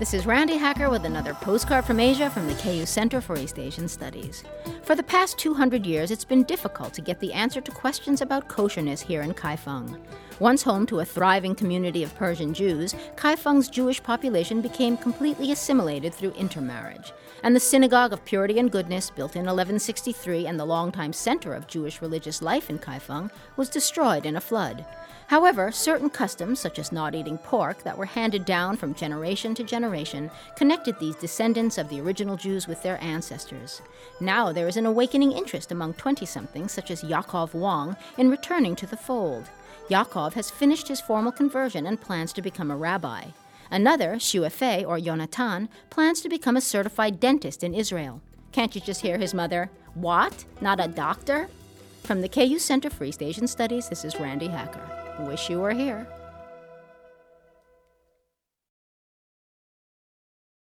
This is Randi Hacker with another postcard from Asia from the KU Center for East Asian Studies. For the past 200 years, it's been difficult to get the answer to questions about kosherness here in Kaifeng. Once home to a thriving community of Persian Jews, Kaifeng's Jewish population became completely assimilated through intermarriage. And the Synagogue of Purity and Goodness, built in 1163 and the longtime center of Jewish religious life in Kaifeng, was destroyed in a flood. However, certain customs, such as not eating pork, that were handed down from generation to generation, connected these descendants of the original Jews with their ancestors. Now there is an awakening interest among 20 somethings, such as Yaakov Wang, in returning to the fold. Yaakov has finished his formal conversion and plans to become a rabbi. Another, Xue Fei or Yonatan, plans to become a certified dentist in Israel. Can't you just hear his mother? What? Not a doctor? From the KU Center for East Asian Studies, this is Randi Hacker. Wish you were here.